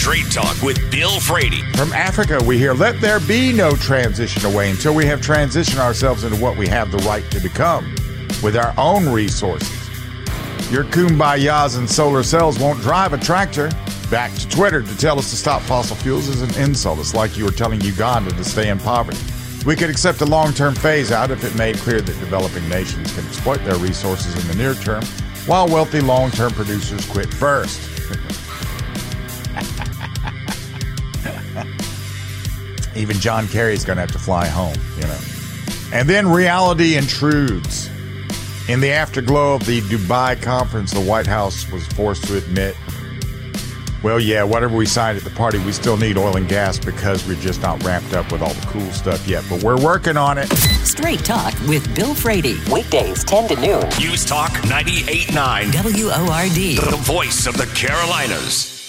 Straight Talk with Bill Frady. From Africa, we hear, let there be no transition away until we have transitioned ourselves into what we have the right to become with our own resources. Your kumbayas and solar cells won't drive a tractor. Back to Twitter to tell us to stop fossil fuels is an insult. It's like you were telling Uganda to stay in poverty. We could accept a long term phase out if it made clear that developing nations can exploit their resources in the near term, while wealthy long term producers quit first. Even John Kerry's going to have to fly home, you know. And then reality intrudes. In the afterglow of the Dubai conference, the White House was forced to admit well, yeah, whatever we signed at the party, we still need oil and gas because we're just not ramped up with all the cool stuff yet. But we're working on it. Straight Talk with Bill Frady. Weekdays 10 to noon. News Talk 98.9. WORD. The voice of the Carolinas.